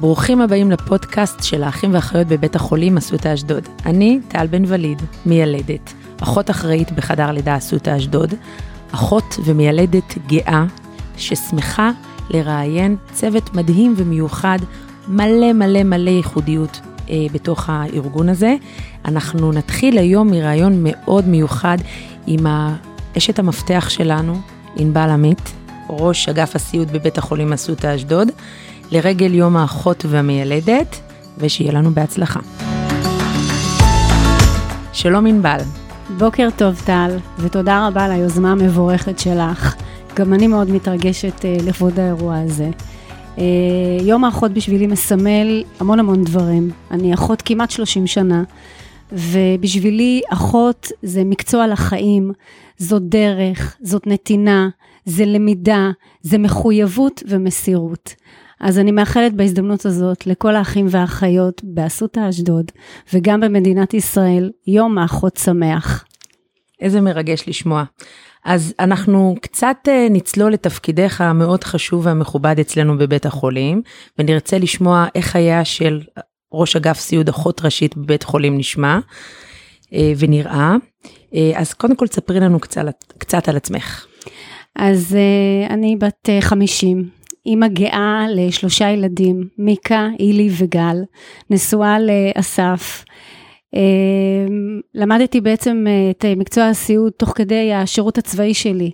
ברוכים הבאים לפודקאסט של האחים והאחיות בבית החולים אסותא אשדוד. אני טל בן וליד, מיילדת, אחות אחראית בחדר לידה אסותא אשדוד, אחות ומיילדת גאה, ששמחה לראיין צוות מדהים ומיוחד, מלא מלא מלא ייחודיות אה, בתוך הארגון הזה. אנחנו נתחיל היום מראיון מאוד מיוחד עם אשת המפתח שלנו, ענבל עמית, ראש אגף הסיעוד בבית החולים אסותא אשדוד, לרגל יום האחות והמיילדת, ושיהיה לנו בהצלחה. שלום ענבל. בוקר טוב טל, ותודה רבה על היוזמה המבורכת שלך. גם אני מאוד מתרגשת uh, לכבוד האירוע הזה. Uh, יום האחות בשבילי מסמל המון המון דברים. אני אחות כמעט 30 שנה, ובשבילי אחות זה מקצוע לחיים, זאת דרך, זאת נתינה, זה למידה, זה מחויבות ומסירות. אז אני מאחלת בהזדמנות הזאת לכל האחים והאחיות באסותא אשדוד וגם במדינת ישראל, יום האחות שמח. איזה מרגש לשמוע. אז אנחנו קצת אה, נצלול לתפקידך המאוד חשוב והמכובד אצלנו בבית החולים, ונרצה לשמוע איך חייה של ראש אגף סיעוד אחות ראשית בבית חולים נשמע אה, ונראה. אה, אז קודם כל תספרי לנו קצת, קצת על עצמך. אז אני בת 50, אימא גאה לשלושה ילדים, מיקה, אילי וגל, נשואה לאסף. אמ, למדתי בעצם אה, את מקצוע הסיעוד תוך כדי השירות הצבאי שלי.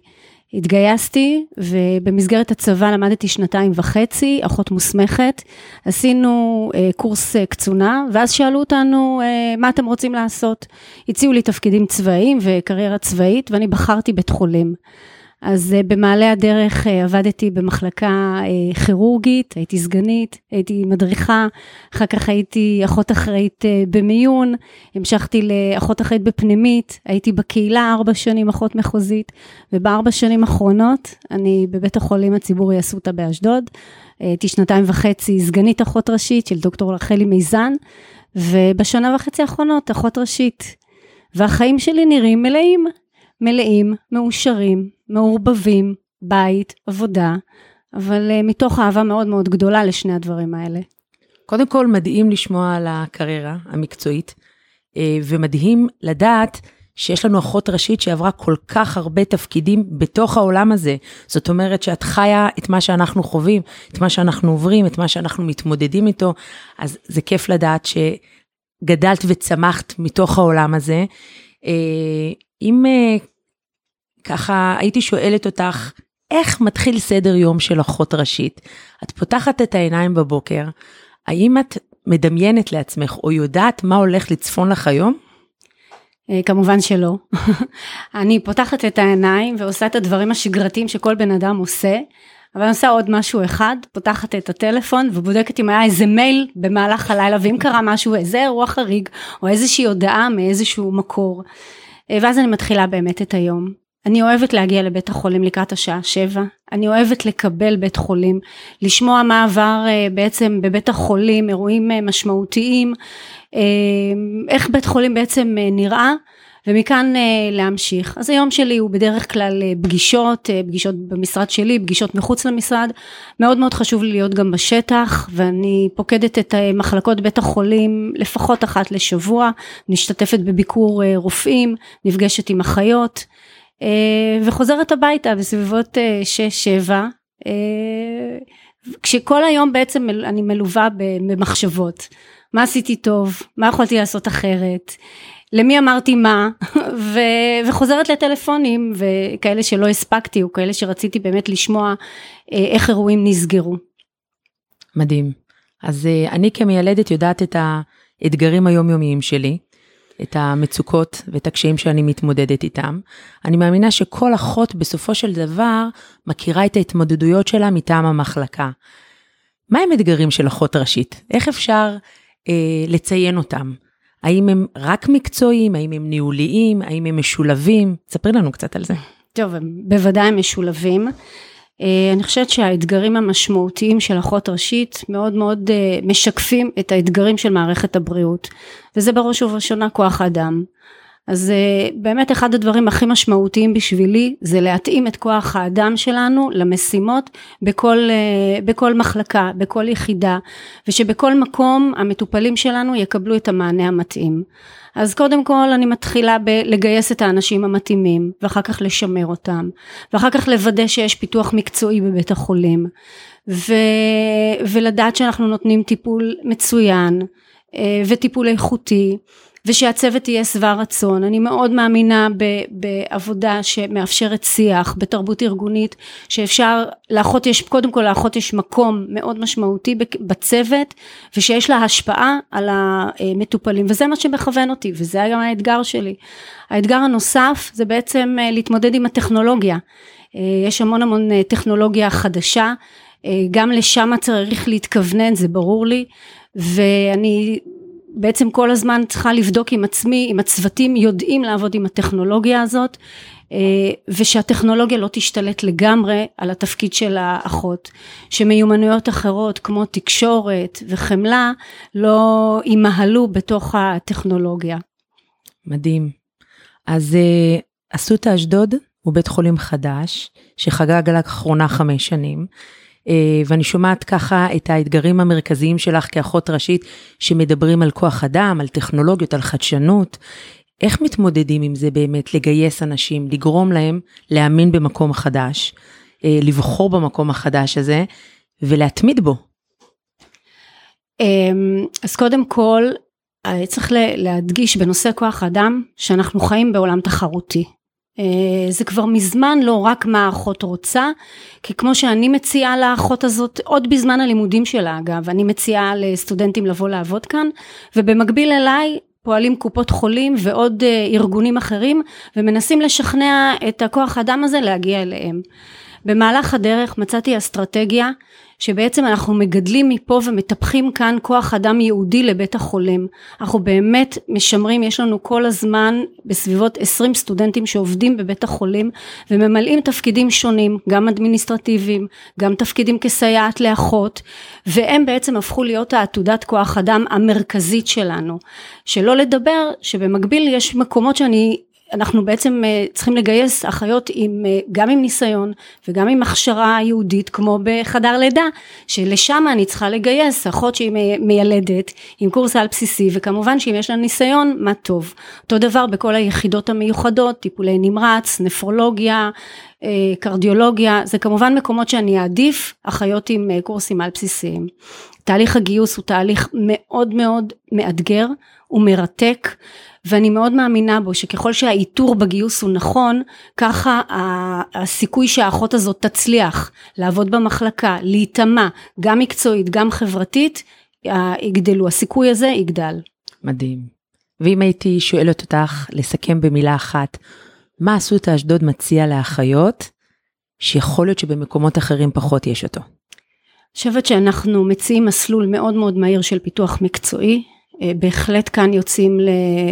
התגייסתי ובמסגרת הצבא למדתי שנתיים וחצי, אחות מוסמכת. עשינו אה, קורס אה, קצונה ואז שאלו אותנו מה אתם רוצים לעשות. הציעו לי תפקידים צבאיים וקריירה צבאית ואני בחרתי בית חולים. אז uh, במעלה הדרך uh, עבדתי במחלקה uh, כירורגית, הייתי סגנית, הייתי מדריכה, אחר כך הייתי אחות אחראית במיון, המשכתי לאחות אחראית בפנימית, הייתי בקהילה ארבע שנים אחות מחוזית, ובארבע שנים האחרונות אני בבית החולים הציבורי אסותא באשדוד, הייתי שנתיים וחצי סגנית אחות ראשית של דוקטור רחלי מיזן, ובשנה וחצי האחרונות אחות ראשית. והחיים שלי נראים מלאים, מלאים, מאושרים, מעורבבים, בית, עבודה, אבל uh, מתוך אהבה מאוד מאוד גדולה לשני הדברים האלה. קודם כל מדהים לשמוע על הקריירה המקצועית, uh, ומדהים לדעת שיש לנו אחות ראשית שעברה כל כך הרבה תפקידים בתוך העולם הזה. זאת אומרת שאת חיה את מה שאנחנו חווים, את מה שאנחנו עוברים, את מה שאנחנו מתמודדים איתו, אז זה כיף לדעת שגדלת וצמחת מתוך העולם הזה. Uh, אם ככה הייתי שואלת אותך, איך מתחיל סדר יום של אחות ראשית? את פותחת את העיניים בבוקר, האם את מדמיינת לעצמך או יודעת מה הולך לצפון לך היום? אה, כמובן שלא. אני פותחת את העיניים ועושה את הדברים השגרתיים שכל בן אדם עושה, אבל אני עושה עוד משהו אחד, פותחת את הטלפון ובודקת אם היה איזה מייל במהלך הלילה, ואם קרה משהו, איזה אירוע חריג, או איזושהי הודעה מאיזשהו מקור. אה, ואז אני מתחילה באמת את היום. אני אוהבת להגיע לבית החולים לקראת השעה שבע, אני אוהבת לקבל בית חולים, לשמוע מה עבר אה, בעצם בבית החולים, אירועים אה, משמעותיים, אה, איך בית חולים בעצם נראה, ומכאן להמשיך. אז היום שלי הוא בדרך כלל פגישות, פגישות במשרד שלי, פגישות מחוץ למשרד. מאוד מאוד חשוב לי להיות גם בשטח, ואני פוקדת את מחלקות בית החולים לפחות אחת לשבוע, משתתפת בביקור רופאים, נפגשת עם אחיות. אה, וחוזרת הביתה בסביבות 6-7, אה, אה, כשכל היום בעצם אני מלווה במחשבות. מה עשיתי טוב, מה יכולתי לעשות אחרת, למי אמרתי מה, ו- וחוזרת לטלפונים, וכאלה שלא הספקתי, או כאלה שרציתי באמת לשמוע איך אירועים נסגרו. מדהים. אז אני כמיילדת יודעת את האתגרים היומיומיים שלי, את המצוקות ואת הקשיים שאני מתמודדת איתם. אני מאמינה שכל אחות בסופו של דבר מכירה את ההתמודדויות שלה מטעם המחלקה. מה הם אתגרים של אחות ראשית? איך אפשר אה, לציין אותם? האם הם רק מקצועיים? האם הם ניהוליים? האם הם משולבים? ספרי לנו קצת על זה. טוב, בוודאי הם משולבים. אה, אני חושבת שהאתגרים המשמעותיים של אחות ראשית מאוד מאוד אה, משקפים את האתגרים של מערכת הבריאות וזה בראש ובראשונה כוח אדם. אז אה, באמת אחד הדברים הכי משמעותיים בשבילי זה להתאים את כוח האדם שלנו למשימות בכל, בכל מחלקה, בכל יחידה, ושבכל מקום המטופלים שלנו יקבלו את המענה המתאים. אז קודם כל אני מתחילה בלגייס את האנשים המתאימים, ואחר כך לשמר אותם, ואחר כך לוודא שיש פיתוח מקצועי בבית החולים, ו, ולדעת שאנחנו נותנים טיפול מצוין, אה, וטיפול איכותי. ושהצוות יהיה שבע רצון. אני מאוד מאמינה ב, בעבודה שמאפשרת שיח, בתרבות ארגונית, שאפשר, לאחות יש, קודם כל לאחות יש מקום מאוד משמעותי בצוות, ושיש לה השפעה על המטופלים, וזה מה שמכוון אותי, וזה גם האתגר שלי. האתגר הנוסף זה בעצם אה, להתמודד עם הטכנולוגיה. אה, יש המון המון אה, טכנולוגיה חדשה, גם לשם צריך להתכוונן, זה ברור לי, ואני בעצם כל הזמן צריכה לבדוק עם עצמי, אם הצוותים יודעים לעבוד עם הטכנולוגיה הזאת, אה, ושהטכנולוגיה לא תשתלט לגמרי על התפקיד של האחות, שמיומנויות אחרות כמו תקשורת וחמלה לא יימהלו בתוך הטכנולוגיה. מדהים. אז אה, אסותא אשדוד הוא בית חולים חדש שחגג לאחרונה חמש שנים. אה, ואני שומעת ככה את האתגרים המרכזיים שלך כאחות ראשית, שמדברים על כוח אדם, על טכנולוגיות, על חדשנות. איך מתמודדים עם זה באמת, לגייס אנשים, לגרום להם להאמין במקום חדש, אה, לבחור במקום החדש הזה ולהתמיד בו? אמ, אז קודם כל, אה, צריך להדגיש בנושא כוח אדם שאנחנו חיים בעולם תחרותי. אה, זה כבר מזמן לא רק מה האחות רוצה, כי כמו שאני מציעה לאחות הזאת, עוד בזמן הלימודים שלה אגב, אני מציעה לסטודנטים לבוא לעבוד כאן, ובמקביל אליי פועלים קופות חולים ועוד אה, ארגונים אחרים, ומנסים לשכנע את הכוח אדם הזה להגיע אליהם. במהלך הדרך מצאתי אסטרטגיה שבעצם אנחנו מגדלים מפה ומטפחים כאן כוח אדם ייעודי לבית החולים. אנחנו באמת משמרים, יש לנו כל הזמן בסביבות 20 סטודנטים שעובדים בבית החולים וממלאים תפקידים שונים, גם אדמיניסטרטיביים, גם תפקידים כסייעת לאחות, והם בעצם הפכו להיות העתודת כוח אדם המרכזית שלנו. שלא לדבר שבמקביל יש מקומות שאני אנחנו בעצם אה, צריכים לגייס אחיות עם, אה, גם עם ניסיון וגם עם הכשרה יהודית כמו בחדר לידה שלשם אני צריכה לגייס אחות שהיא מיילדת עם קורס על בסיסי וכמובן שאם יש לה ניסיון מה טוב. אותו דבר בכל היחידות המיוחדות טיפולי נמרץ נפרולוגיה אה, קרדיולוגיה זה כמובן מקומות שאני אעדיף אחיות עם קורסים על בסיסיים. תהליך הגיוס הוא תהליך מאוד מאוד מאתגר ומרתק ואני מאוד מאמינה בו שככל שהאיתור בגיוס הוא נכון, ככה הסיכוי שהאחות הזאת תצליח לעבוד במחלקה, להיטמע, גם מקצועית, גם חברתית, יגדלו, הסיכוי הזה יגדל. מדהים. ואם הייתי שואלת אותך לסכם במילה אחת, מה אסותא אשדוד מציע לאחיות, שיכול להיות שבמקומות אחרים פחות יש אותו? אני חושבת שאנחנו מציעים מסלול מאוד מאוד מהיר של פיתוח מקצועי, בהחלט כאן יוצאים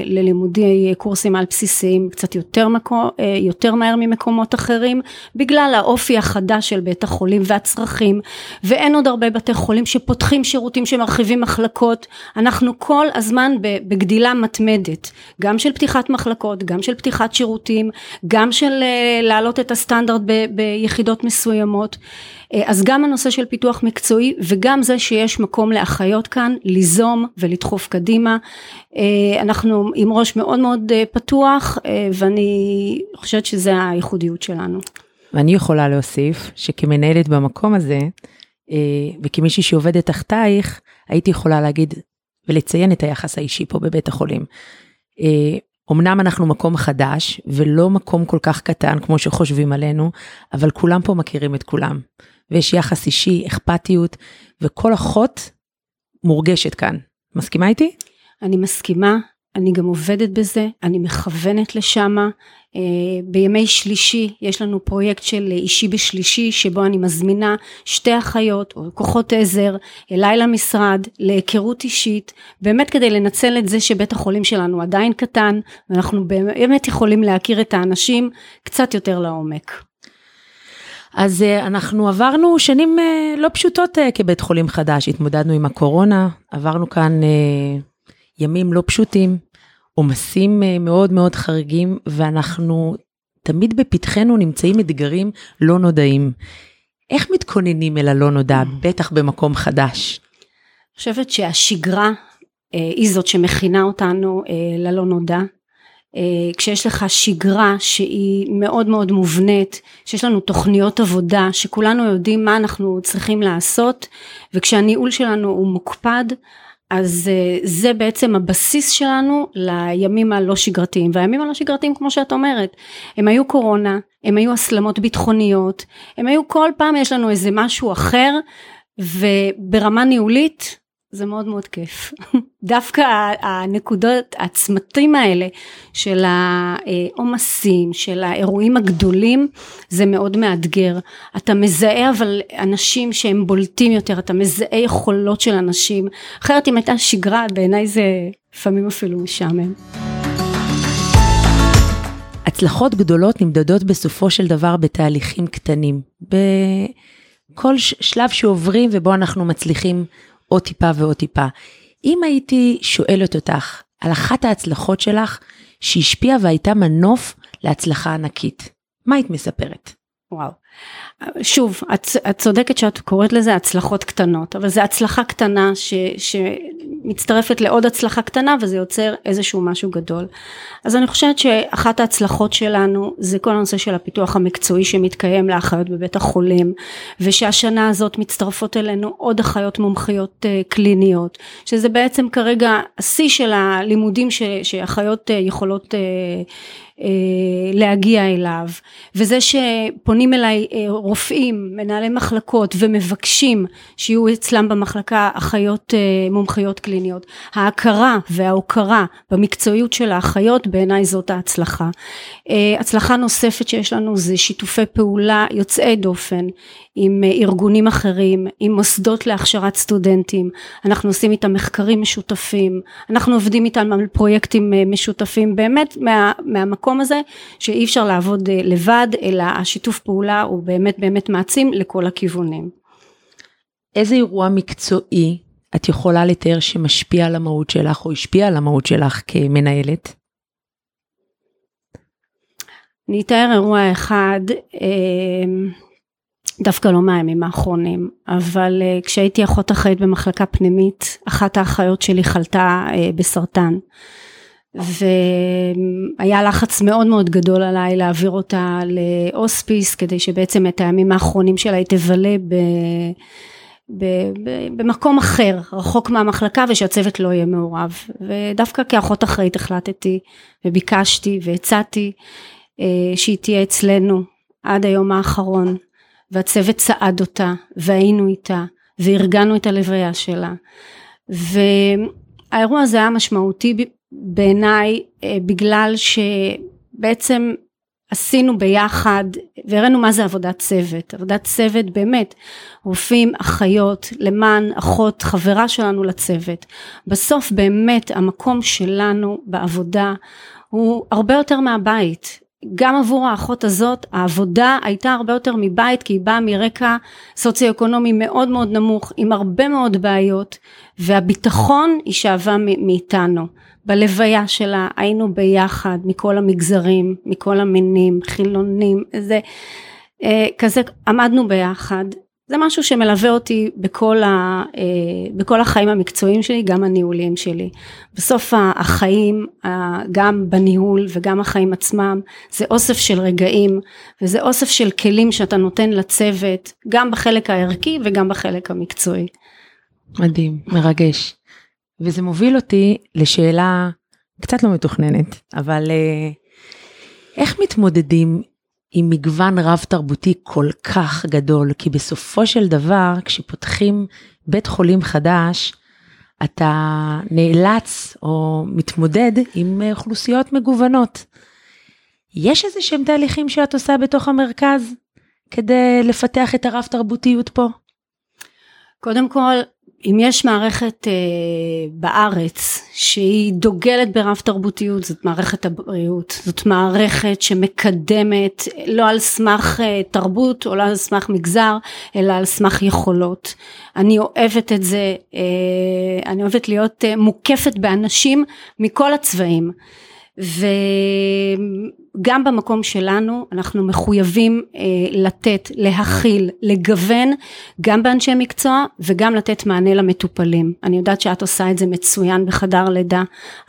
ללימודי קורסים על בסיסיים קצת יותר, מקו, אה, יותר מהר ממקומות אחרים בגלל האופי החדש של בית החולים והצרכים ואין עוד הרבה בתי חולים שפותחים שירותים שמרחיבים מחלקות אנחנו כל הזמן בגדילה מתמדת גם של פתיחת מחלקות גם של פתיחת שירותים גם של אה, להעלות את הסטנדרט ב, ביחידות מסוימות אה, אז גם הנושא של פיתוח מקצועי וגם זה שיש מקום לאחיות כאן ליזום ולדחוף. אה, אנחנו עם ראש מאוד מאוד אה, פתוח ואני חושבת שזה הייחודיות שלנו. ואני יכולה להוסיף שכמנהלת במקום הזה וכמישהי שעובדת תחתייך הייתי יכולה להגיד ולציין את היחס האישי פה בבית החולים. אמנם אנחנו מקום חדש ולא מקום כל כך קטן כמו שחושבים עלינו, אבל כולם פה מכירים את כולם. ויש יחס אישי, אכפתיות, וכל אחות מורגשת כאן. מסכימה איתי? אני מסכימה, אני גם עובדת בזה, אני מכוונת לשם. אה, בימי שלישי יש לנו פרויקט של אישי בשלישי שבו אני מזמינה שתי אחיות או כוחות עזר אליי למשרד להיכרות אישית באמת כדי לנצל את זה שבית החולים שלנו עדיין קטן ואנחנו באמת יכולים להכיר את האנשים קצת יותר לעומק. אז אה, אנחנו עברנו שנים אה, לא פשוטות אה, כבית חולים חדש, התמודדנו עם הקורונה, עברנו כאן ימים לא פשוטים, עומסים מאוד מאוד חריגים, ואנחנו תמיד בפתחנו נמצאים אתגרים לא נודעים. איך מתכוננים אל הלא נודע, בטח במקום חדש? אני חושבת שהשגרה היא זאת שמכינה אותנו ללא נודע. אה, כשיש לך שגרה שהיא מאוד מאוד מובנית, שיש לנו תוכניות עבודה, שכולנו יודעים מה אנחנו צריכים לעשות, וכשהניהול שלנו הוא מוקפד, אז אה, זה בעצם הבסיס שלנו לימים הלא שגרתיים. והימים הלא שגרתיים, כמו שאת אומרת, הם היו קורונה, הם היו הסלמות ביטחוניות, הם היו כל פעם יש לנו איזה משהו אחר, וברמה ניהולית זה מאוד מאוד כיף. דווקא הנקודות, הצמתים האלה של העומסים, של האירועים הגדולים, זה מאוד מאתגר. אתה מזהה אבל אנשים שהם בולטים יותר, אתה מזהה יכולות של אנשים. אחרת אם הייתה שגרה, בעיניי זה לפעמים אפילו משעמם. הצלחות גדולות נמדדות בסופו של דבר בתהליכים קטנים. בכל שלב שעוברים ובו אנחנו מצליחים עוד טיפה ועוד טיפה. אם הייתי שואלת אותך על אחת ההצלחות שלך שהשפיעה והייתה מנוף להצלחה ענקית, מה היית מספרת? וואו. שוב, את, את צודקת שאת קוראת לזה הצלחות קטנות, אבל זו הצלחה קטנה ש, שמצטרפת לעוד הצלחה קטנה וזה יוצר איזשהו משהו גדול. אז אני חושבת שאחת ההצלחות שלנו זה כל הנושא של הפיתוח המקצועי שמתקיים לאחיות בבית החולים, ושהשנה הזאת מצטרפות אלינו עוד אחיות מומחיות uh, קליניות, שזה בעצם כרגע השיא של הלימודים ש, שאחיות uh, יכולות אה, להגיע אליו וזה שפונים אליי אה, רופאים מנהלי מחלקות ומבקשים שיהיו אצלם במחלקה אחיות אה, מומחיות קליניות. ההכרה וההוקרה במקצועיות של האחיות בעיניי זאת ההצלחה. הצלחה נוספת שיש לנו זה שיתופי פעולה יוצאי דופן עם ארגונים אחרים, עם מוסדות להכשרת סטודנטים, אנחנו עושים איתם מחקרים משותפים, אנחנו עובדים איתם על פרויקטים משותפים, באמת מה, מהמקום הזה שאי אפשר לעבוד אה, לבד, אלא השיתוף פעולה הוא באמת באמת מעצים לכל הכיוונים. איזה אירוע מקצועי את יכולה לתאר שמשפיע על המהות שלך או השפיע על המהות שלך כמנהלת? אני אתאר אירוע אחד, אה, דווקא לא מהימים האחרונים, אבל uh, כשהייתי אחות אחראית במחלקה פנימית, אחת האחיות שלי חלתה uh, בסרטן. והיה לחץ מאוד מאוד גדול עליי להעביר אותה להוספיס כדי שבעצם את הימים האחרונים שלה היא תבלה ב... ב, ב, במקום אחר, רחוק מהמחלקה ושהצוות לא יהיה מעורב. ודווקא כאחות אחראית החלטתי וביקשתי והצעתי אה, שהיא תהיה אצלנו עד היום האחרון. והצוות צעד אותה והיינו איתה וארגנו את הלוויה שלה. והאירוע הזה היה משמעותי בעיניי אה, בגלל שבעצם עשינו ביחד והראינו מה זה עבודת צוות. עבודת צוות באמת רופאים אחיות למען אחות חברה שלנו לצוות. בסוף באמת המקום שלנו בעבודה הוא הרבה יותר מהבית גם עבור האחות הזאת העבודה הייתה הרבה יותר מבית כי היא באה מרקע סוציו-אקונומי מאוד מאוד נמוך עם הרבה מאוד בעיות והביטחון היא שאבה מאיתנו. בלוויה שלה היינו ביחד מכל המגזרים, מכל המינים, חילונים, זה אה, כזה עמדנו ביחד זה משהו שמלווה אותי בכל, ה, אה, בכל החיים המקצועיים שלי, גם הניהוליים שלי. בסוף החיים, גם בניהול וגם החיים עצמם, זה אוסף של רגעים, וזה אוסף של כלים שאתה נותן לצוות, גם בחלק הערכי וגם בחלק המקצועי. מדהים, מרגש. וזה מוביל אותי לשאלה קצת לא מתוכננת, אבל אה, איך מתמודדים עם מגוון רב תרבותי כל כך גדול, כי בסופו של דבר כשפותחים בית חולים חדש, אתה נאלץ או מתמודד עם אוכלוסיות מגוונות. יש איזה שהם תהליכים שאת עושה בתוך המרכז כדי לפתח את הרב תרבותיות פה? קודם כל, אם יש מערכת אה, בארץ שהיא דוגלת ברב תרבותיות זאת מערכת הבריאות. זאת מערכת שמקדמת לא על סמך אה, תרבות או לא על סמך מגזר אלא על סמך יכולות. אני אוהבת את זה אה, אני אוהבת להיות אה, מוקפת באנשים מכל הצבעים וגם במקום שלנו אנחנו מחויבים אה, לתת, להכיל, לגוון גם באנשי מקצוע וגם לתת מענה למטופלים. אני יודעת שאת עושה את זה מצוין בחדר לידה,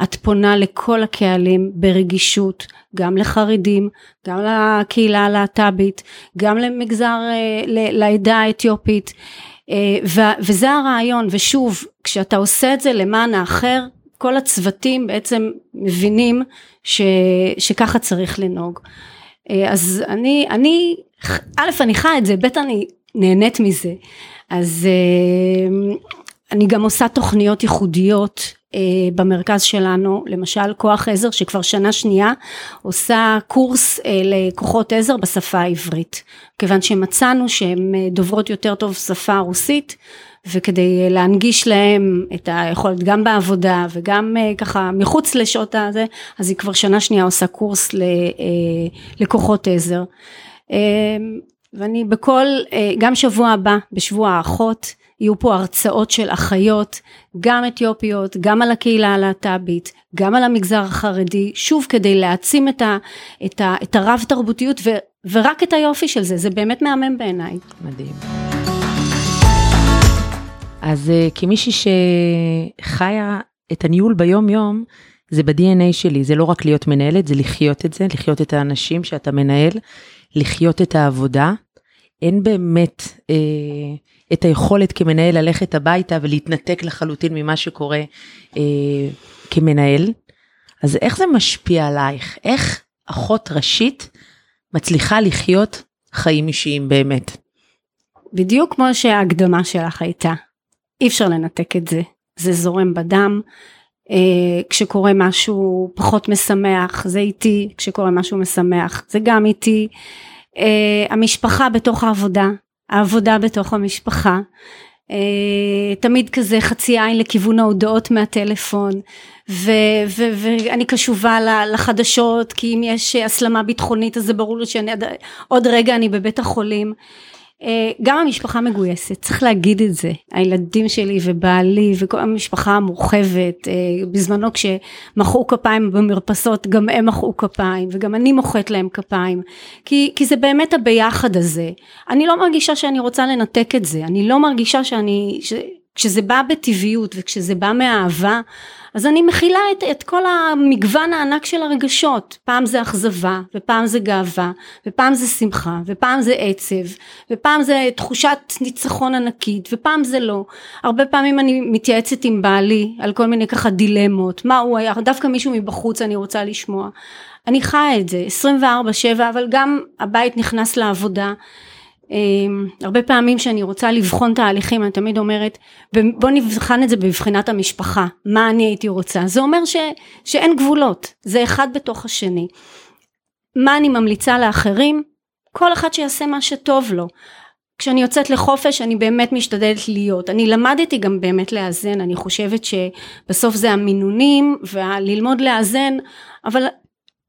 את פונה לכל הקהלים ברגישות, גם לחרדים, גם לקהילה הלהט"בית, גם למגזר, אה, לעדה האתיופית. אה, וזה הרעיון ושוב כשאתה עושה את זה למען האחר כל הצוותים בעצם מבינים ש, שככה צריך לנהוג. אה, אז אני, אני, א', אני חי את זה, ב', אני נהנית מזה. אז אה, אני גם עושה תוכניות ייחודיות אה, במרכז שלנו, למשל כוח עזר שכבר שנה שנייה עושה קורס לכוחות עזר בשפה העברית, כיוון שמצאנו שהן דוברות יותר טוב שפה רוסית וכדי להנגיש להם את היכולת גם בעבודה וגם אה, ככה מחוץ לשעות הזה, אז היא כבר שנה שנייה עושה קורס אה, לכוחות עזר. אה, ואני בכל, גם שבוע הבא, בשבוע האחות, יהיו פה הרצאות של אחיות, גם אתיופיות, גם על הקהילה הלהט"בית, גם על המגזר החרדי, שוב כדי להעצים את, ה, את, ה, את הרב תרבותיות ו, ורק את היופי של זה, זה באמת מהמם בעיניי. מדהים. אז uh, כמישהי שחיה את הניהול ביום יום, זה ב-DNA שלי, זה לא רק להיות מנהלת, זה לחיות את זה, לחיות את האנשים שאתה מנהל, לחיות את העבודה. אין באמת אה, את היכולת כמנהל ללכת הביתה ולהתנתק לחלוטין ממה שקורה אה, כמנהל. אז איך זה משפיע עלייך? איך אחות ראשית מצליחה לחיות חיים אישיים באמת? בדיוק כמו שההקדמה שלך הייתה. אי אפשר לנתק את זה, זה זורם בדם. אה, כשקורה משהו פחות משמח זה איתי, כשקורה משהו משמח זה גם איתי. אה, המשפחה בתוך העבודה, העבודה בתוך המשפחה. Uh, תמיד כזה חצי עין לכיוון ההודעות מהטלפון ואני קשובה לחדשות כי אם יש הסלמה ביטחונית אז זה ברור לי שעוד רגע אני בבית החולים גם המשפחה מגויסת, צריך להגיד את זה, הילדים שלי ובעלי וכל המשפחה המורחבת, אה, בזמנו כשמחאו כפיים במרפסות גם הם מחאו כפיים וגם אני מוחאת להם כפיים, כי, כי זה באמת הביחד הזה, אני לא מרגישה שאני רוצה לנתק את זה, אני לא מרגישה שאני, ש, כשזה בא בטבעיות וכשזה בא מאהבה אז אני מכילה את, את כל המגוון הענק של הרגשות, פעם זה אכזבה, ופעם זה גאווה, ופעם זה שמחה, ופעם זה עצב, ופעם זה תחושת ניצחון ענקית, ופעם זה לא. הרבה פעמים אני מתייעצת עם בעלי על כל מיני ככה דילמות, מה הוא היה, דווקא מישהו מבחוץ אני רוצה לשמוע. אני חיה את זה 24/7, אבל גם הבית נכנס לעבודה. אמ, הרבה פעמים שאני רוצה לבחון תהליכים אני תמיד אומרת בוא נבחן את זה בבחינת המשפחה מה אני הייתי רוצה. זה אומר ש, שאין גבולות זה אחד בתוך השני. מה אני ממליצה לאחרים? כל אחד שיעשה מה שטוב לו. כשאני יוצאת לחופש אני באמת משתדלת להיות. אני למדתי גם באמת לאזן אני חושבת שבסוף זה המינונים וללמוד לאזן אבל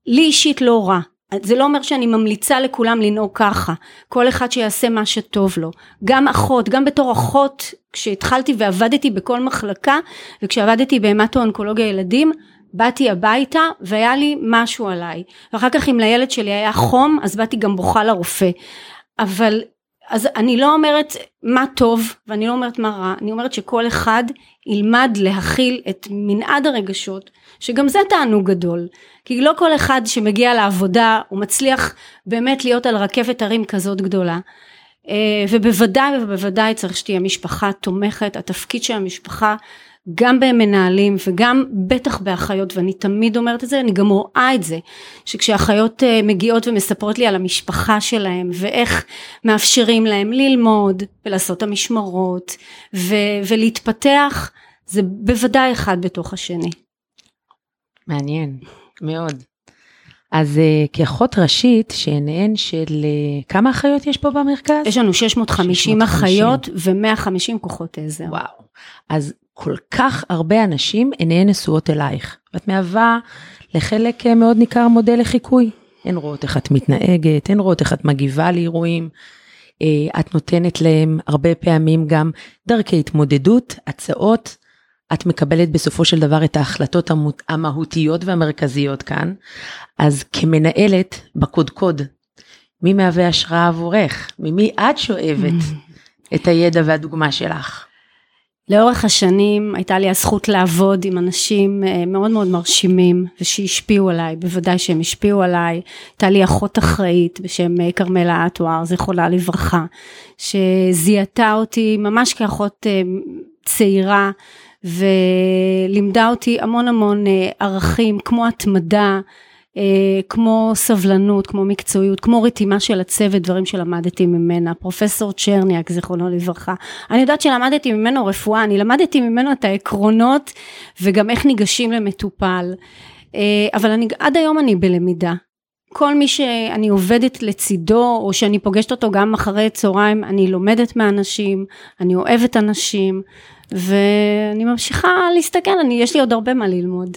לי אישית לא רע זה לא אומר שאני ממליצה לכולם לנהוג ככה, כל אחד שיעשה מה שטוב לו. גם אחות, גם בתור אחות, כשהתחלתי ועבדתי בכל מחלקה, וכשעבדתי בהמטו-אונקולוגיה ילדים, באתי הביתה והיה לי משהו עליי. ואחר כך אם לילד שלי היה חום, אז באתי גם בוכה לרופא. אבל אז אני לא אומרת מה טוב ואני לא אומרת מה רע, אני אומרת שכל אחד ילמד להכיל את מנעד הרגשות, שגם זה תענוג גדול. כי לא כל אחד שמגיע לעבודה הוא מצליח באמת להיות על רכבת הרים כזאת גדולה. אה, ובוודאי ובוודאי צריך שתהיה משפחה תומכת, התפקיד של המשפחה גם במנהלים וגם בטח באחיות ואני תמיד אומרת את זה אני גם רואה את זה שכשאחיות אה, מגיעות ומספרות לי על המשפחה שלהם ואיך מאפשרים להם ללמוד ולעשות את המשמרות ו- ולהתפתח זה בוודאי אחד בתוך השני. מעניין מאוד. אז uh, כאחות ראשית, שעיניהן של uh, כמה אחיות יש פה במרכז? יש לנו 650 650. אחיות ו-150 כוחות עזר. וואו. אז כל כך הרבה אנשים עיניהן נשואות אלייך. ואת מהווה לחלק אה, מאוד ניכר מודל לחיקוי. הן רואות איך את מתנהגת, הן רואות איך את מגיבה לאירועים. אה, את נותנת להם הרבה פעמים גם דרכי התמודדות, הצעות. את מקבלת בסופו של דבר את ההחלטות המהותיות והמרכזיות כאן. אז כמנהלת בקודקוד, מי מהווה השראה עבורך? ממי את שואבת את הידע והדוגמה שלך? לאורך השנים הייתה לי הזכות לעבוד עם אנשים אה, מאוד מאוד מרשימים ושהשפיעו עליי, בוודאי שהם השפיעו עליי. הייתה לי אחות אחראית בשם אה, כרמלה אטואר, זיכרונה לברכה, שזיהתה אותי ממש כאחות אה, צעירה ולימדה אותי המון המון ערכים כמו התמדה. אה, כמו סבלנות, כמו מקצועיות, כמו רתימה של הצוות, דברים שלמדתי ממנה. פרופסור צ'רניאק, זיכרונו לברכה. אני יודעת שלמדתי ממנו רפואה, אני למדתי ממנו את העקרונות וגם איך ניגשים למטופל. אה, אבל אני, עד היום אני בלמידה. כל מי שאני עובדת לצידו, או שאני פוגשת אותו גם אחרי צהריים, אני לומדת מאנשים, אני אוהבת אנשים, ואני ממשיכה להסתכל, אני, יש לי עוד הרבה מה ללמוד.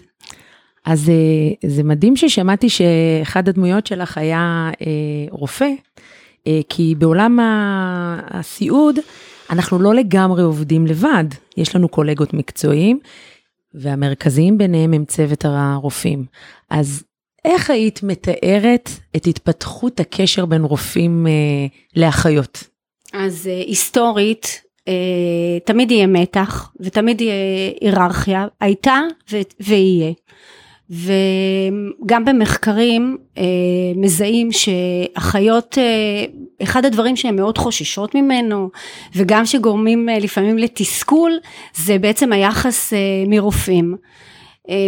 אז אה, זה מדהים ששמעתי שאחד הדמויות שלך היה אה, רופא, אה, כי בעולם הסיעוד אנחנו לא לגמרי עובדים לבד, יש לנו קולגות מקצועיים, והמרכזיים ביניהם הם צוות הרופאים. אז איך היית מתארת את התפתחות הקשר בין רופאים אה, לאחיות? אז אה, היסטורית, אה, תמיד יהיה מתח ותמיד יהיה היררכיה, הייתה ו- ויהיה. וגם במחקרים אה, מזהים שאחיות, אה, אחד הדברים שהן מאוד חוששות ממנו וגם שגורמים אה, לפעמים לתסכול זה בעצם היחס מרופאים.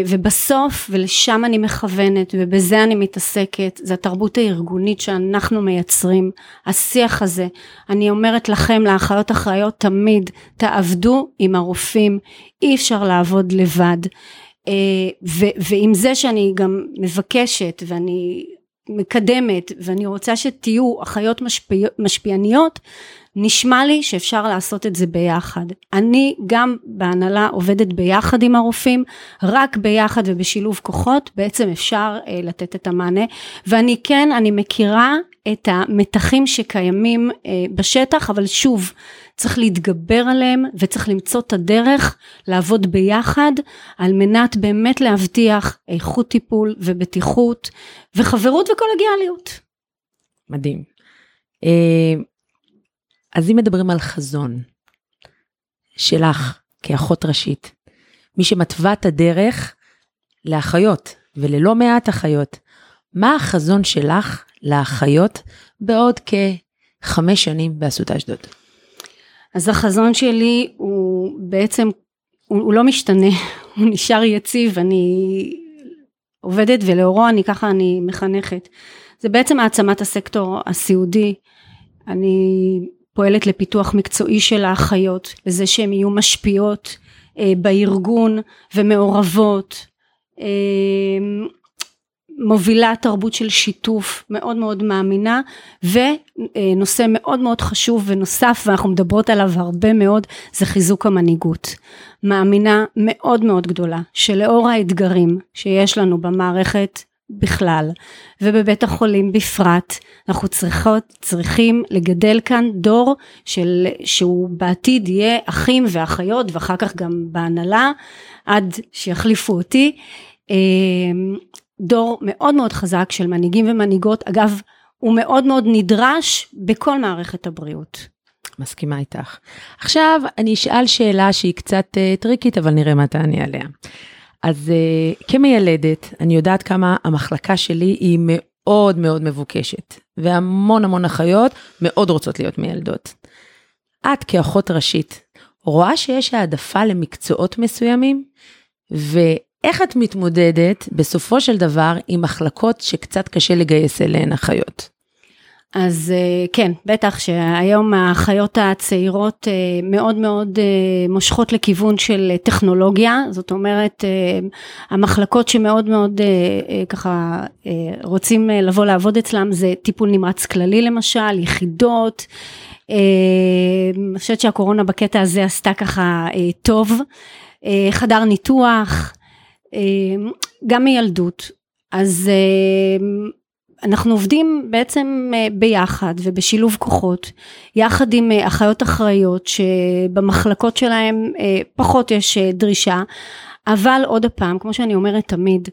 ובסוף, ולשם אני מכוונת ובזה אני מתעסקת, זה התרבות הארגונית שאנחנו מייצרים, השיח הזה. אני אומרת לכם, לאחיות אחראיות, תמיד תעבדו עם הרופאים, אי אפשר לעבוד לבד. אה, ועם זה שאני גם מבקשת ואני מקדמת ואני רוצה שתהיו אחיות משפיע, משפיעניות, נשמע לי שאפשר לעשות את זה ביחד. אני גם בהנהלה עובדת ביחד עם הרופאים, רק ביחד ובשילוב כוחות בעצם אפשר אה, לתת את המענה. ואני כן, אני מכירה את המתחים שקיימים אה, בשטח, אבל שוב, צריך להתגבר עליהם וצריך למצוא את הדרך לעבוד ביחד על מנת באמת להבטיח איכות טיפול ובטיחות וחברות וקולגיאליות. מדהים. אה, אז אם מדברים על חזון שלך כאחות ראשית, מי שמתווה את הדרך לאחיות וללא מעט אחיות, מה החזון שלך לאחיות בעוד כחמש שנים באסותא אשדוד? אז החזון שלי הוא בעצם, הוא, הוא לא משתנה, הוא נשאר יציב, אני עובדת ולאורו אני ככה אני מחנכת. זה בעצם העצמת הסקטור הסיעודי. אני פועלת לפיתוח מקצועי של האחיות, לזה שהן יהיו משפיעות אה, בארגון ומעורבות. אה, מובילה תרבות של שיתוף מאוד מאוד מאמינה ונושא מאוד מאוד חשוב ונוסף ואנחנו מדברות עליו הרבה מאוד זה חיזוק המנהיגות. מאמינה מאוד מאוד גדולה שלאור האתגרים שיש לנו במערכת בכלל ובבית החולים בפרט אנחנו צריכות צריכים לגדל כאן דור של שהוא בעתיד יהיה אחים ואחיות ואחר כך גם בהנהלה עד שיחליפו אותי דור מאוד מאוד חזק של מנהיגים ומנהיגות, אגב, הוא מאוד מאוד נדרש בכל מערכת הבריאות. מסכימה איתך. עכשיו אני אשאל שאלה שהיא קצת uh, טריקית, אבל נראה מה תעני עליה. אז uh, כמיילדת, אני יודעת כמה המחלקה שלי היא מאוד מאוד מבוקשת, והמון המון אחיות מאוד רוצות להיות מיילדות. את כאחות ראשית, רואה שיש העדפה למקצועות מסוימים? איך את מתמודדת בסופו של דבר עם מחלקות שקצת קשה לגייס אליהן אחיות? אז אה, כן, בטח שהיום האחיות הצעירות אה, מאוד מאוד אה, מושכות לכיוון של טכנולוגיה, זאת אומרת המחלקות שמאוד מאוד ככה רוצים לבוא לעבוד אצלם זה טיפול נמרץ כללי למשל, יחידות, אני חושבת שהקורונה בקטע הזה עשתה ככה טוב, חדר ניתוח, גם מילדות. אז אנחנו עובדים בעצם אה, ביחד ובשילוב כוחות, יחד עם אה, אחיות אחראיות שבמחלקות שלהם אה, פחות יש דרישה, אבל עוד פעם, כמו שאני אומרת תמיד,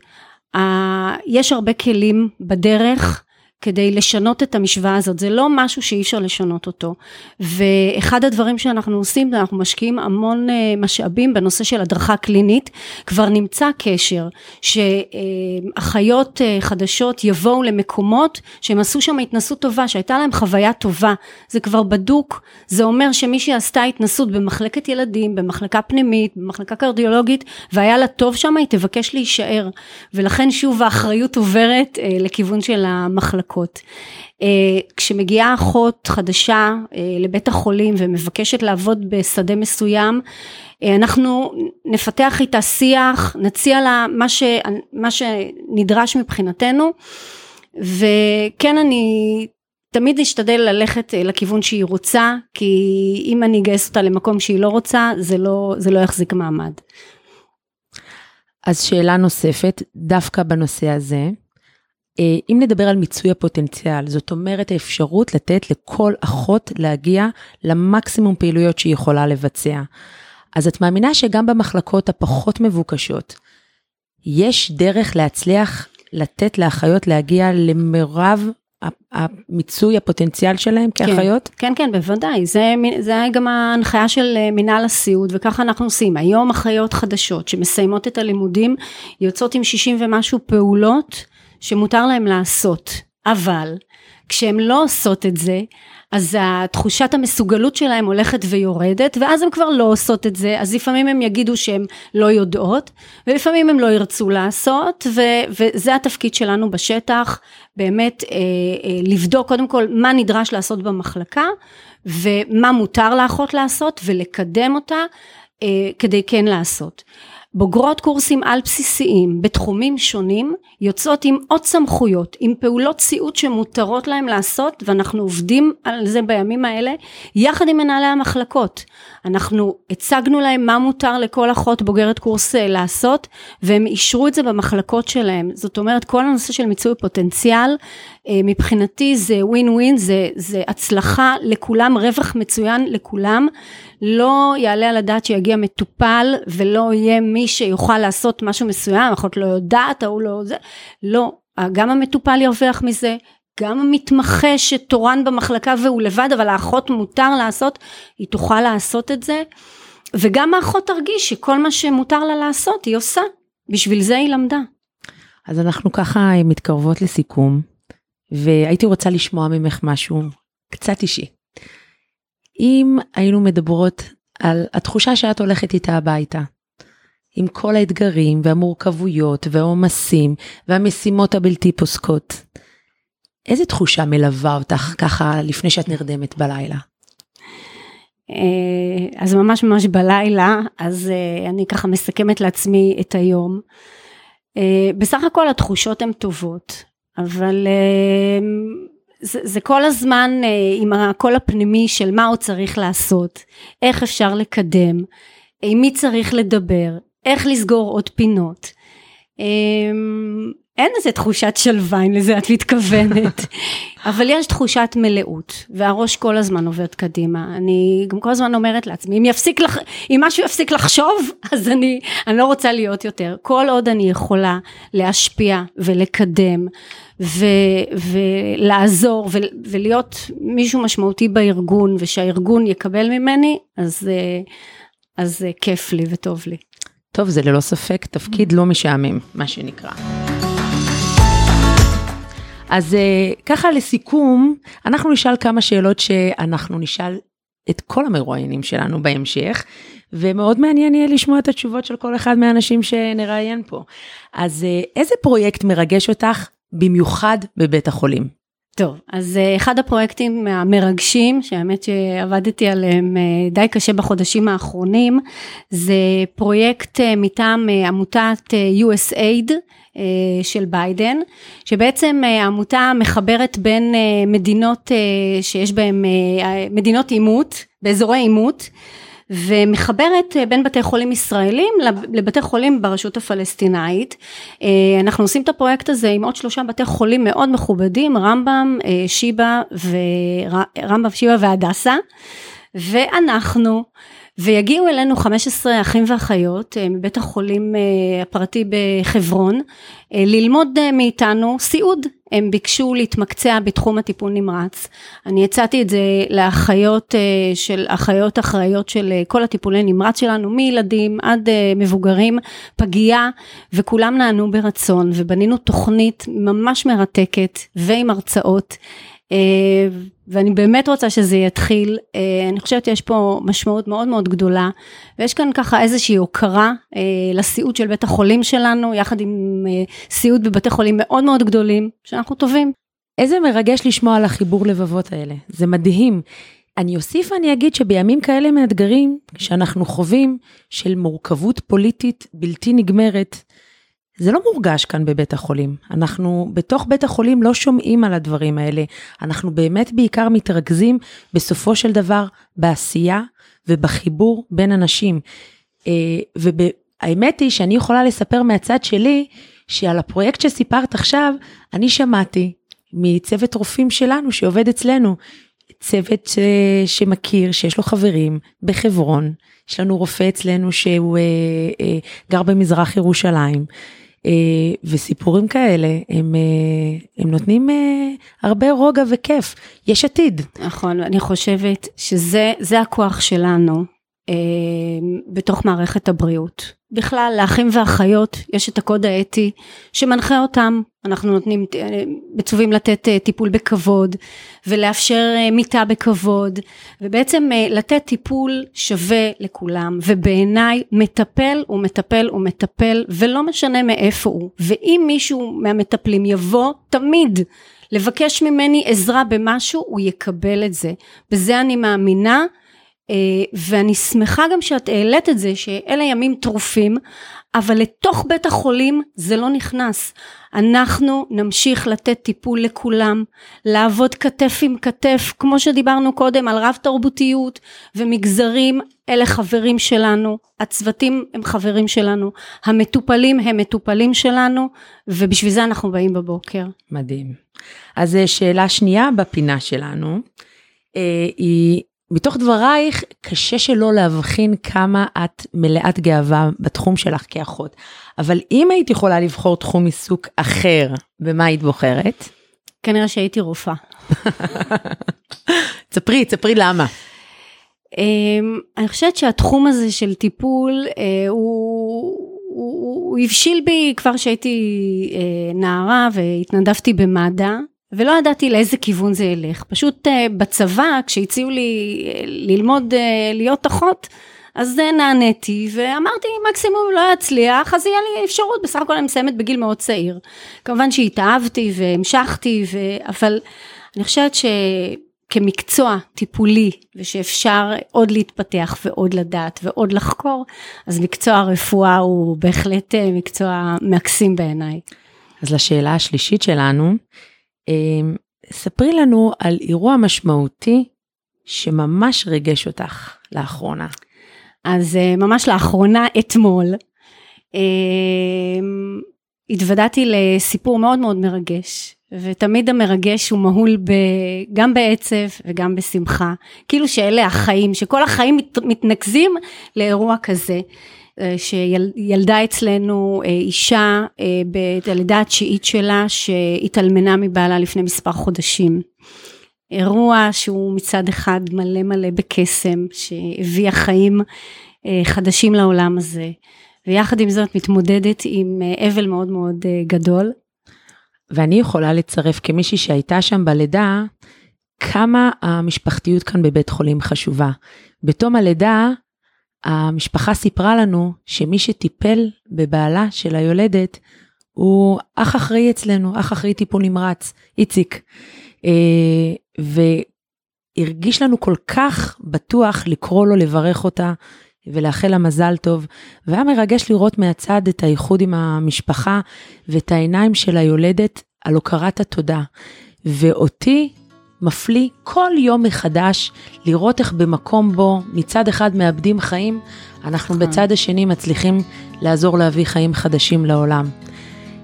יש הרבה כלים בדרך כדי לשנות את המשוואה הזאת, זה לא משהו שאי אפשר לשנות אותו. ואחד הדברים שאנחנו עושים, אנחנו משקיעים המון אה, משאבים בנושא של הדרכה קלינית, כבר נמצא קשר שאחיות אה, חדשות יבואו למקומות שהם עשו שם התנסות טובה, שהייתה להם חוויה טובה, זה כבר בדוק, זה אומר שמי שעשתה התנסות במחלקת ילדים, במחלקה פנימית, במחלקה קרדיולוגית, והיה לה טוב שם, היא תבקש להישאר. ולכן שוב האחריות עוברת אה, לכיוון של המחלקה. מחלקות. אה, כשמגיעה אחות חדשה אה, לבית החולים ומבקשת לעבוד בשדה מסוים, אה, אנחנו נפתח איתה שיח, נציע לה מה, ש, מה שנדרש מבחינתנו, וכן אני תמיד אשתדל ללכת לכיוון שהיא רוצה, כי אם אני אגייס אותה למקום שהיא לא רוצה, זה לא, זה לא יחזיק מעמד. אז שאלה נוספת, דווקא בנושא הזה, אם נדבר על מיצוי הפוטנציאל, זאת אומרת האפשרות לתת לכל אחות להגיע למקסימום פעילויות שהיא יכולה לבצע. אז את מאמינה שגם במחלקות הפחות מבוקשות, יש דרך להצליח לתת לאחיות להגיע למרב המיצוי הפוטנציאל שלהם כאחיות? כן, כן, כן, בוודאי. זה, זה גם ההנחיה של אה, מנהל הסיעוד, וככה אנחנו עושים. היום אחיות חדשות שמסיימות את הלימודים, יוצאות עם 60 ומשהו פעולות. שמותר להם לעשות, אבל כשהן לא עושות את זה, אז התחושת המסוגלות שלהם הולכת ויורדת, ואז הן כבר לא עושות את זה, אז לפעמים הם יגידו שהן לא יודעות, ולפעמים הם לא ירצו לעשות, ו- וזה התפקיד שלנו בשטח, באמת אה, אה, לבדוק קודם כל מה נדרש לעשות במחלקה, ומה מותר לאחות לעשות, ולקדם אותה אה, כדי כן לעשות. בוגרות קורסים על בסיסיים בתחומים שונים יוצאות עם עוד סמכויות, עם פעולות סיעוד שמותרות להם לעשות ואנחנו עובדים על זה בימים האלה יחד עם מנהלי המחלקות. אנחנו הצגנו להם מה מותר לכל אחות בוגרת קורס אה, לעשות והם אישרו את זה במחלקות שלהם. זאת אומרת כל הנושא של מיצוי פוטנציאל אה, מבחינתי זה ווין ווין, זה, זה הצלחה לכולם, רווח מצוין לכולם. לא יעלה על הדעת שיגיע מטופל ולא יהיה מי שיוכל לעשות משהו מסוים, אחות לא יודעת, ההוא לא זה, לא, גם המטופל ירוויח מזה, גם המתמחה שתורן במחלקה והוא לבד, אבל האחות מותר לעשות, היא תוכל לעשות את זה, וגם האחות תרגיש שכל מה שמותר לה לעשות היא עושה, בשביל זה היא למדה. אז אנחנו ככה מתקרבות לסיכום, והייתי רוצה לשמוע ממך משהו קצת אישי. אם היינו מדברות על התחושה שאת הולכת איתה הביתה, עם כל האתגרים והמורכבויות והעומסים והמשימות הבלתי פוסקות, איזה תחושה מלווה אותך ככה לפני שאת נרדמת בלילה? אה, אז ממש ממש בלילה, אז אה, אני ככה מסכמת לעצמי את היום. אה, בסך הכל התחושות הן טובות, אבל זה, זה כל הזמן עם הקול הפנימי של מה עוד צריך לעשות, איך אפשר לקדם, עם מי צריך לדבר, איך לסגור עוד פינות. אין איזה תחושת שלווה, אם לזה את מתכוונת, אבל יש תחושת מלאות, והראש כל הזמן עובר קדימה. אני גם כל הזמן אומרת לעצמי, אם, יפסיק לח... אם משהו יפסיק לחשוב, אז אני, אני לא רוצה להיות יותר. כל עוד אני יכולה להשפיע ולקדם, ו, ולעזור, ו, ולהיות מישהו משמעותי בארגון, ושהארגון יקבל ממני, אז, אז כיף לי וטוב לי. טוב, זה ללא ספק תפקיד לא משעמם, מה שנקרא. אז אה, ככה לסיכום, אנחנו נשאל כמה שאלות שאנחנו נשאל את כל המרואיינים שלנו בהמשך, ומאוד מעניין יהיה לשמוע את התשובות של כל אחד מהאנשים שנראיין פה. אז אה, איזה פרויקט מרגש אותך במיוחד בבית החולים? טוב, אז אחד הפרויקטים המרגשים, שהאמת שעבדתי עליהם די קשה בחודשים האחרונים, זה פרויקט מטעם עמותת USAID, אה, של ביידן, שבעצם אה, העמותה מחברת בין אה, מדינות שיש בהן, מדינות עימות, באזורי עימות, ומחברת בין בתי חולים ישראלים לבתי חולים ברשות הפלסטינאית. אנחנו עושים את הפרויקט הזה עם עוד שלושה בתי חולים מאוד מכובדים, רמב"ם, שיבא, ורמב"ם, שיבא והדסה, ואנחנו ויגיעו אלינו 15 אחים ואחיות אה, מבית החולים אה, הפרטי בחברון אה, ללמוד מאיתנו סיעוד. הם ביקשו להתמקצע בתחום הטיפול נמרץ. אני הצעתי את זה לאחיות של אחיות אחראיות של כל הטיפולי נמרץ שלנו, מילדים עד מבוגרים, פגייה, וכולם נענו ברצון, ובנינו תוכנית ממש מרתקת ועם הרצאות. אה, ואני באמת רוצה שזה יתחיל, אה, אני חושבת שיש פה משמעות מאוד מאוד גדולה, ויש כאן ככה איזושהי הוקרה אה, לסיעוד של בית החולים שלנו, יחד עם סיעוד בבתי חולים מאוד מאוד גדולים, שאנחנו טובים. איזה מרגש לשמוע על החיבור לבבות האלה, זה מדהים. אני אוסיף ואני אגיד שבימים כאלה מאתגרים שאנחנו חווים של מורכבות פוליטית בלתי נגמרת, זה לא מורגש כאן בבית החולים. אנחנו בתוך בית החולים לא שומעים על הדברים האלה. אנחנו באמת בעיקר מתרכזים בסופו של דבר בעשייה ובחיבור בין אנשים. אה, והאמת היא שאני יכולה לספר מהצד שלי, שעל הפרויקט שסיפרת עכשיו, אני שמעתי מצוות רופאים שלנו שעובד אצלנו, צוות ש... שמכיר, שיש לו חברים בחברון, יש לנו רופא אצלנו שהוא אה, אה, גר במזרח ירושלים, וסיפורים כאלה הם, אה, הם נותנים אה, הרבה רוגע וכיף, יש עתיד. נכון, אני חושבת שזה הכוח שלנו בתוך מערכת הבריאות. בכלל, לאחים ואחיות יש את הקוד האתי שמנחה אותם. אנחנו נותנים, מצווים לתת אה, טיפול בכבוד ולאפשר אה, מיטה בכבוד ובעצם אה, לתת טיפול שווה לכולם ובעיניי מטפל הוא מטפל הוא מטפל ולא משנה מאיפה הוא. ואם מישהו מהמטפלים יבוא תמיד לבקש ממני עזרה במשהו הוא יקבל את זה. בזה אני מאמינה אה, ואני שמחה גם שאת העלית את זה שאלה ימים טרופים אבל לתוך בית החולים זה לא נכנס. אנחנו נמשיך לתת טיפול לכולם, לעבוד כתף עם כתף, כמו שדיברנו קודם על רב תרבותיות ומגזרים, אלה חברים שלנו, הצוותים הם חברים שלנו, המטופלים הם מטופלים שלנו, ובשביל זה אנחנו באים בבוקר. מדהים. אז אה, שאלה שנייה בפינה שלנו, אה, היא מתוך דברייך, קשה שלא להבחין כמה את מלאת גאווה בתחום שלך כאחות. אבל אם היית יכולה לבחור תחום עיסוק אחר, במה היית בוחרת? כנראה שהייתי רופאה. ספרי, ספרי למה. אמ, אני חושבת שהתחום הזה של טיפול אה, הוא, הוא, הבשיל בי כבר שהייתי אה, נערה והתנדבתי במד"א. ולא ידעתי לאיזה כיוון זה ילך. פשוט uh, בצבא, כשהציעו לי uh, ללמוד uh, להיות אחות, אז uh, נעניתי ואמרתי מקסימום לא יצליח אז יהיה לי אפשרות בסך הכל אני מסיימת בגיל מאוד צעיר. כמובן שהתאהבתי והמשכתי ו... אבל אני חושבת שכמקצוע טיפולי ושאפשר עוד להתפתח ועוד לדעת ועוד לחקור אז מקצוע הרפואה הוא בהחלט מקצוע מקסים בעיניי. אז לשאלה השלישית שלנו ספרי לנו על אירוע משמעותי שממש ריגש אותך לאחרונה. אז אה, ממש לאחרונה, אתמול, אמ, התוודעתי לסיפור מאוד מאוד מרגש, ותמיד המרגש הוא מהול ב, גם בעצב וגם בשמחה, כאילו שאלה החיים, שכל החיים מת, מתנקזים לאירוע כזה. אה, שילדה אצלנו אה, אישה אה, בלידה התשיעית שלה שהתאלמנה מבעלה לפני מספר חודשים. אירוע שהוא מצד אחד מלא מלא בקסם שהביא החיים חדשים לעולם הזה ויחד עם זאת מתמודדת עם אבל מאוד מאוד גדול. ואני יכולה לצרף כמישהי שהייתה שם בלידה כמה המשפחתיות כאן בבית חולים חשובה. בתום הלידה המשפחה סיפרה לנו שמי שטיפל בבעלה של היולדת הוא אח אחראי אצלנו, אח אחראי טיפול נמרץ, איציק. והרגיש לנו כל כך בטוח לקרוא לו, לברך אותה ולאחל לה מזל טוב. והיה מרגש לראות מהצד את האיחוד עם המשפחה ואת העיניים של היולדת על הוקרת התודה. ואותי מפליא כל יום מחדש לראות איך במקום בו מצד אחד מאבדים חיים, אנחנו נכון. בצד השני מצליחים לעזור להביא חיים חדשים לעולם.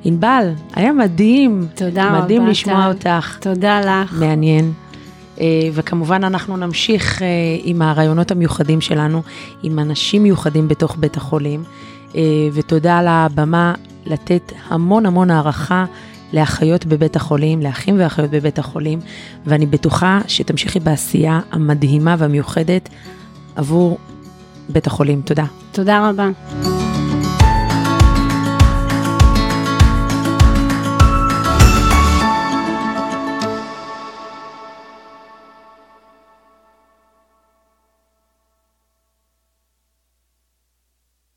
ענבל, היה מדהים, תודה רבה, מדהים לשמוע. אותך, תודה לך. מעניין. אה, וכמובן אנחנו נמשיך אה, עם הרעיונות המיוחדים שלנו, עם אנשים מיוחדים בתוך בית החולים, אה, ותודה על הבמה לתת המון המון הערכה לאחיות בבית החולים, לאחים ואחיות בבית החולים, ואני בטוחה שתמשיכי בעשייה המדהימה והמיוחדת עבור בית החולים. תודה. תודה רבה.